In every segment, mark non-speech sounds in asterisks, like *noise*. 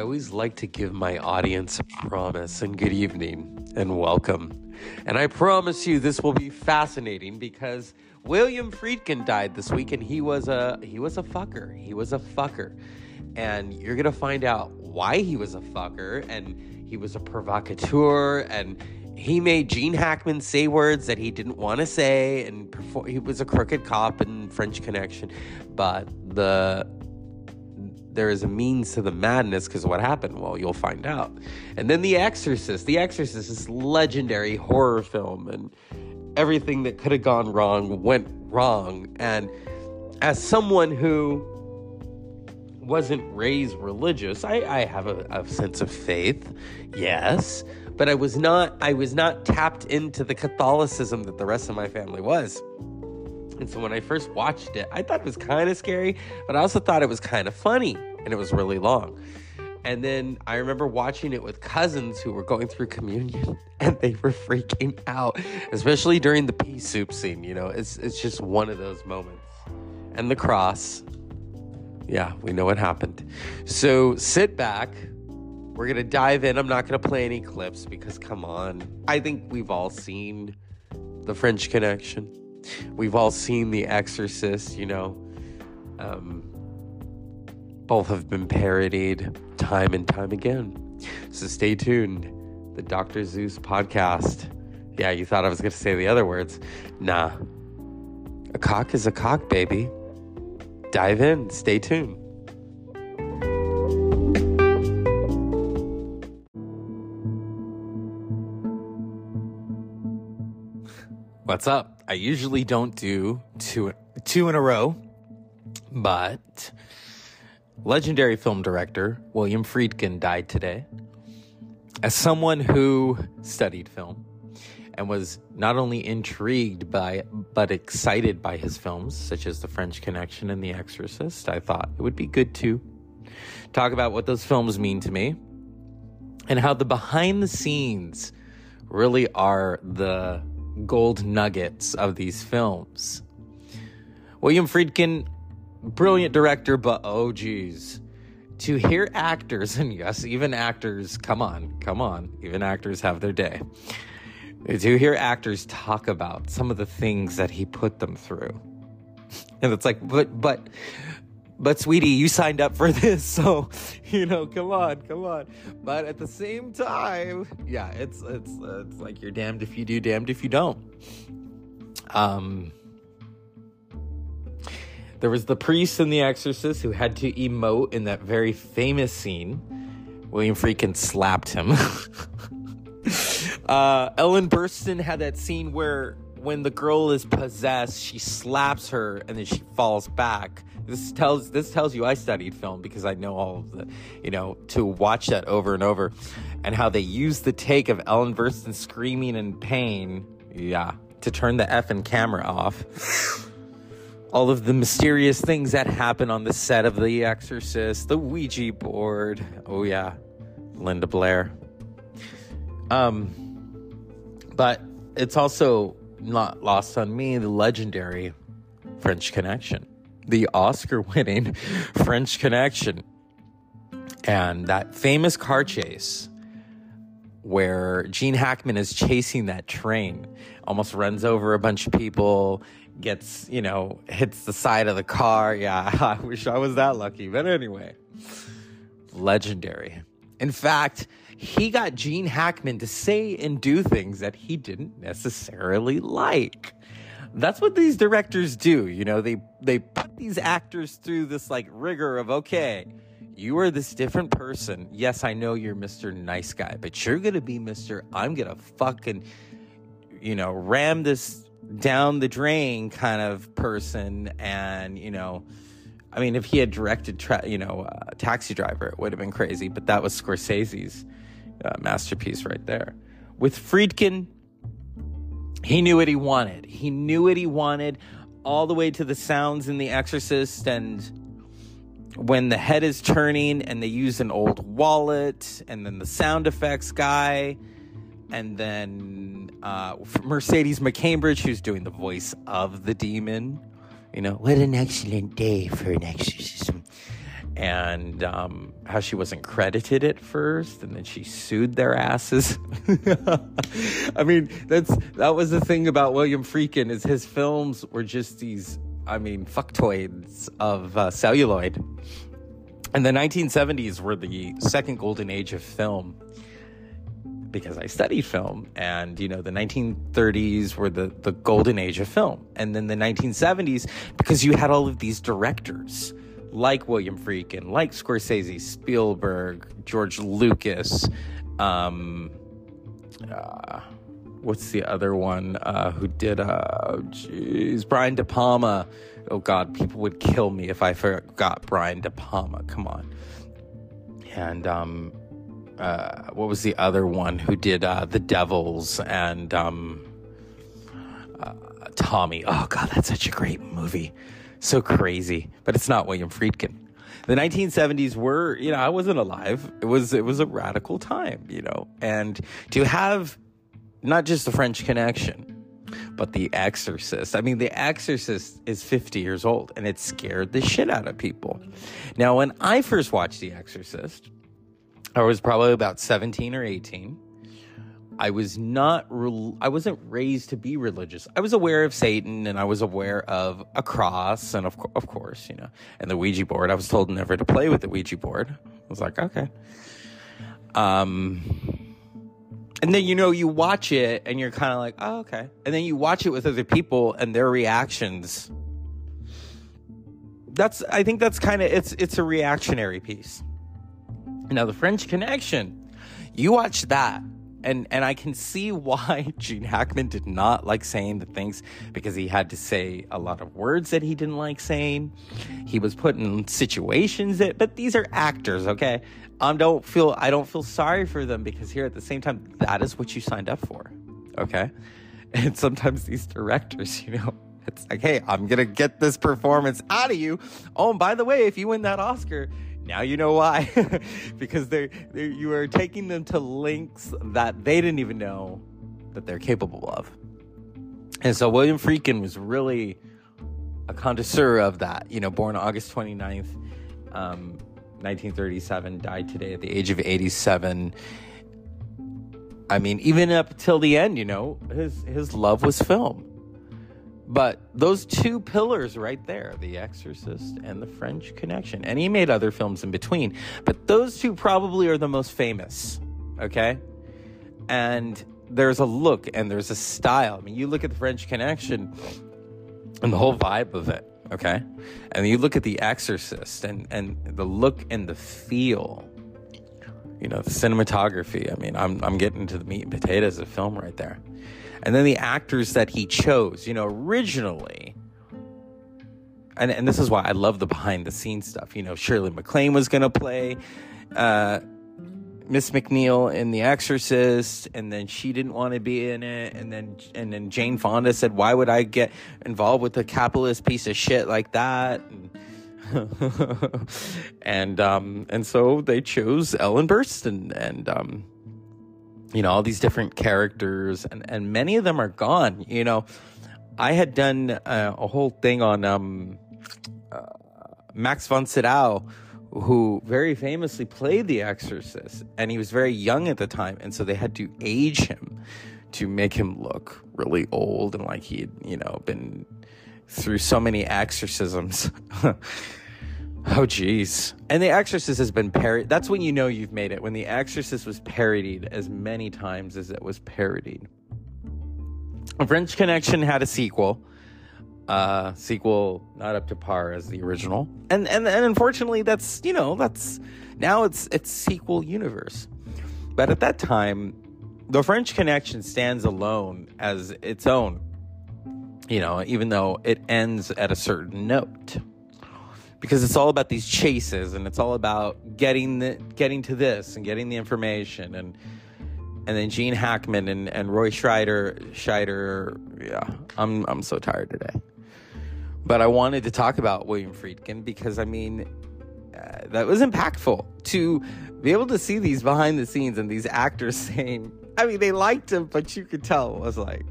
I always like to give my audience a promise and good evening and welcome. And I promise you this will be fascinating because William Friedkin died this week and he was a he was a fucker. He was a fucker. And you're going to find out why he was a fucker and he was a provocateur and he made Gene Hackman say words that he didn't want to say and perform, he was a crooked cop in French Connection. But the there is a means to the madness because what happened? Well, you'll find out. And then The Exorcist. The Exorcist is legendary horror film, and everything that could have gone wrong went wrong. And as someone who wasn't raised religious, I, I have a, a sense of faith, yes, but I was not. I was not tapped into the Catholicism that the rest of my family was. And so when I first watched it, I thought it was kind of scary, but I also thought it was kind of funny and it was really long. And then I remember watching it with cousins who were going through communion *laughs* and they were freaking out, especially during the pea soup scene. You know, it's, it's just one of those moments. And the cross. Yeah, we know what happened. So sit back. We're going to dive in. I'm not going to play any clips because, come on. I think we've all seen The French Connection. We've all seen The Exorcist, you know. Um, both have been parodied time and time again. So stay tuned. The Dr. Zeus podcast. Yeah, you thought I was going to say the other words. Nah. A cock is a cock, baby. Dive in. Stay tuned. What's up? I usually don't do two two in a row, but legendary film director William Friedkin died today. As someone who studied film and was not only intrigued by but excited by his films such as The French Connection and The Exorcist, I thought it would be good to talk about what those films mean to me and how the behind the scenes really are the gold nuggets of these films. William Friedkin, brilliant director, but oh geez. To hear actors, *laughs* and yes, even actors, come on, come on, even actors have their day. To hear actors talk about some of the things that he put them through. *laughs* And it's like, but, but, but sweetie, you signed up for *laughs* this, so you know, come on, come on. But at the same time, yeah, it's it's it's like you're damned if you do, damned if you don't. Um, there was the priest in The Exorcist who had to emote in that very famous scene. William Friedkin slapped him. *laughs* uh, Ellen Burstyn had that scene where when the girl is possessed, she slaps her and then she falls back. This tells this tells you I studied film because I know all of the, you know, to watch that over and over, and how they use the take of Ellen Burstyn screaming in pain, yeah, to turn the f effing camera off. all of the mysterious things that happen on the set of The Exorcist, the Ouija board. Oh yeah, Linda Blair. Um, but it's also not lost on me the legendary French Connection the Oscar winning *laughs* French Connection. And that famous car chase where Gene Hackman is chasing that train, almost runs over a bunch of people, gets, you know, hits the side of the car. Yeah, *laughs* I wish I was that lucky. But anyway, legendary. In fact, he got Gene Hackman to say and do things that he didn't necessarily like that's what these directors do. You know, they they put these actors through this like rigor of okay, you are this different person. Yes, I know you're Mr. Nice Guy, but you're gonna be Mr. I'm gonna fucking you know ram this down the drain kind of person, and you know. I mean, if he had directed, tra- you know, uh, Taxi Driver, it would have been crazy. But that was Scorsese's uh, masterpiece right there. With Friedkin, he knew what he wanted. He knew what he wanted all the way to the sounds in The Exorcist and when the head is turning and they use an old wallet and then the sound effects guy and then uh, Mercedes McCambridge who's doing the voice of the demon. You know, what an excellent day for an exorcism. And um, how she wasn't credited at first, and then she sued their asses. *laughs* I mean, that's that was the thing about William Friedkin is his films were just these, I mean, fucktoids of uh, celluloid. And the 1970s were the second golden age of film because I studied film, and you know the 1930s were the the golden age of film, and then the 1970s because you had all of these directors like William Friedkin, like Scorsese, Spielberg, George Lucas, um, uh, what's the other one uh, who did? Uh, Brian De Palma. Oh God, people would kill me if I forgot Brian De Palma. Come on, and um, uh, what was the other one who did uh, the Devils and um, uh, Tommy? Oh God, that's such a great movie, so crazy. But it's not William Friedkin. The 1970s were, you know, I wasn't alive. It was it was a radical time, you know, and to have not just the French Connection, but The Exorcist. I mean, The Exorcist is 50 years old, and it scared the shit out of people. Now, when I first watched The Exorcist I was probably about 17 or 18. I was not re- I wasn't raised to be religious. I was aware of Satan and I was aware of a cross and of co- of course, you know, and the Ouija board. I was told never to play with the Ouija board. I was like, okay. Um and then you know you watch it and you're kind of like, "Oh, okay." And then you watch it with other people and their reactions. That's I think that's kind of it's it's a reactionary piece now, the French Connection, you watch that, and and I can see *laughs* why Gene Hackman did not like saying the things because he had to say a lot of words that he didn't like saying. He was put in situations that, but these are actors, okay? Um, don't feel I don't feel sorry for them because here at the same time, that is what you signed up for, okay? *laughs* And sometimes these directors, you know, it's like, hey, I'm gonna get this performance out of you. Oh, and by the way, if you win that Oscar, now you know why. *laughs* because they're, they're, you are taking them to links that they didn't even know that they're capable of. And so William Friedkin was really a connoisseur of that. You know, born August 29th, um, 1937, died today at the age of 87. I mean, even up till the end, you know, his his love was film. But those two pillars right there, The Exorcist and The French Connection, and he made other films in between, but those two probably are the most famous, okay? And there's a look and there's a style. I mean, you look at The French Connection and the whole vibe of it, okay? And you look at The Exorcist and, and the look and the feel, you know, the cinematography. I mean, I'm, I'm getting to the meat and potatoes of film right there and then the actors that he chose. You know, originally, and and this is why I love the behind the scenes stuff. You know, Shirley MacLaine was going to play uh, Miss MacNeil in The Exorcist, and then she didn't want to be in it, and then and then Jane Fonda said, "Why would I get involved with a capitalist piece of shit like that?" And, *laughs* and um and so they chose Ellen Burstyn and um you know all these different characters and and many of them are gone you know. I had done uh, a whole thing on um, uh, max von sydow who very famously played the exorcist and he was very young at the time and so they had to age him to make him look really old and like he'd you know been through so many exorcisms *laughs* *laughs* Oh, geez. And The Exorcist has been parodied. That's when you know you've made it. When The Exorcist was parodied as many times as it was parodied. French Connection had a sequel. Uh, sequel not up to par as the original. And, and and unfortunately that's, you know, that's now it's it's sequel universe. But at that time, the French Connection stands alone as its own. You know, even though it ends at a certain note because it's all about these chases and it's all about getting the getting to this and getting the information and and then Gene Hackman and, and Roy Scheider Scheider yeah I'm I'm so tired today. But I wanted to talk about William Friedkin because I mean uh, that was impactful to be able to see these behind the scenes and these actors *laughs* saying I mean they liked him but you could tell it was like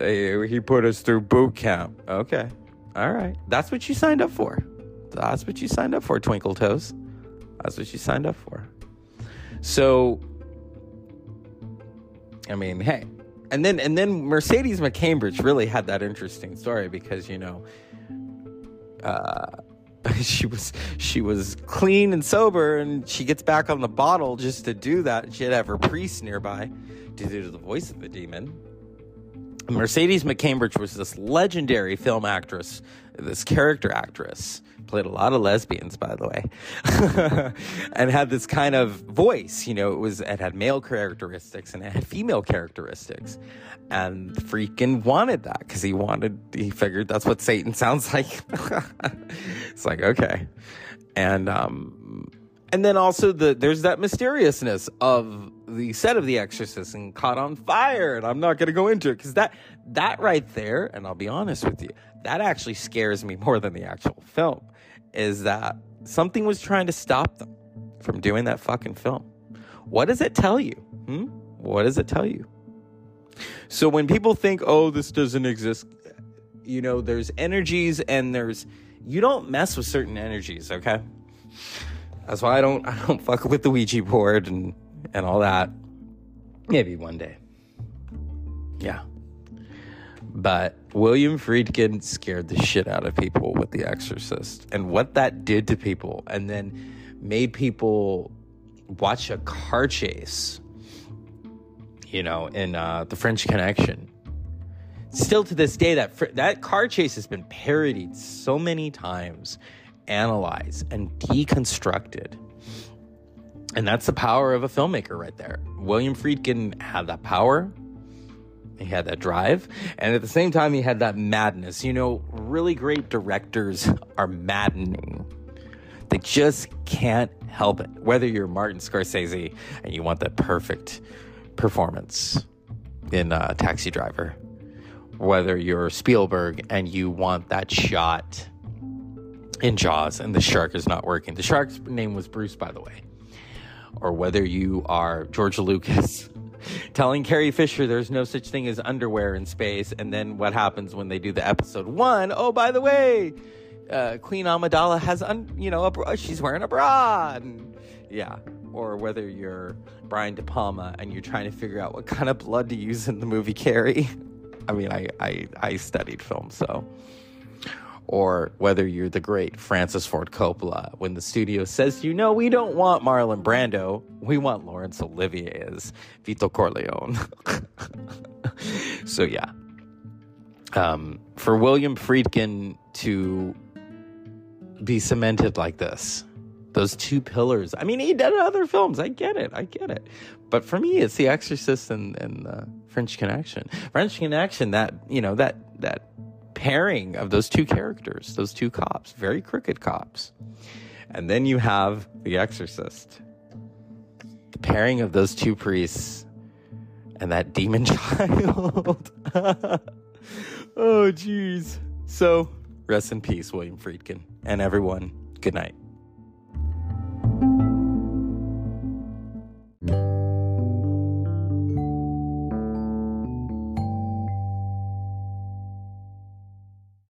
hey, he put us through boot camp. Okay all right. That's what you signed up for. That's what you signed up for, Twinkle Toes. That's what you signed up for. So, I mean, hey, and then and then Mercedes McCambridge really had that interesting story because you know, uh, *laughs* she was she was clean and sober, and she gets back on the bottle just to do that. She had to have her priest nearby due to do the voice of the demon. Mercedes McCambridge was this legendary film actress, this character actress, played a lot of lesbians, by the way, *laughs* and had this kind of voice. You know, it was it had male characteristics and it had female characteristics, and Friedkin wanted that because he wanted he figured that's what Satan sounds *laughs* like. it's like okay, and um, and then also the there's that mysteriousness of the set of The Exorcist and caught on fire, and I'm not going to go into it because that that right there, and I'll be honest with you, that actually scares me more than the actual film. Is that something was trying to stop them from doing that fucking film? What does it tell you? Hmm? What does it tell you? So when people think, "Oh, this doesn't exist," you know, there's energies and there's you don't mess with certain energies, okay? That's why I don't I don't *laughs* fuck with the Ouija board and and all that. Maybe one day. Yeah. But William Friedkin scared the shit out of people with The Exorcist and what that did to people, and then made people watch a car chase, you know, in uh, The French Connection. Still to this day, that fr- that car chase has been parodied so many times, analyzed and deconstructed and that's the power of a filmmaker right there. William Friedkin had that power. He had that drive. And at the same time, he had that madness. You know, really great directors are maddening. They just can't help it. Whether you're Martin Scorsese and you want that perfect performance in uh, Taxi Driver, whether you're Spielberg and you want that shot in Jaws and the shark is not working. The shark's name was Bruce, by the way or whether you are George Lucas *laughs* telling Carrie Fisher there's no such thing as underwear in space, and then what happens when they do the episode one? Oh, by the way, uh, Queen Amidala has, un- you know, a bra- she's wearing a bra. And, yeah. Or whether you're Brian De Palma and you're trying to figure out what kind of blood to use in the movie Carrie. *laughs* I mean, I, I, I studied film, so or whether you're the great Francis Ford Coppola when the studio says, you know, we don't want Marlon Brando, we want Laurence Olivier as Vito Corleone. *laughs* so, yeah. Um, for William Friedkin to be cemented like this, those two pillars. I mean, he did other films. I get it. I get it. But for me, it's The Exorcist and, and the French Connection. French Connection, that, you know, that, that pairing of those two characters, those two cops, very crooked cops. And then you have The Exorcist. The pairing of those two priests and that demon *laughs* child. *laughs* oh, jeez. So, rest in peace, William Friedkin. And everyone, good night.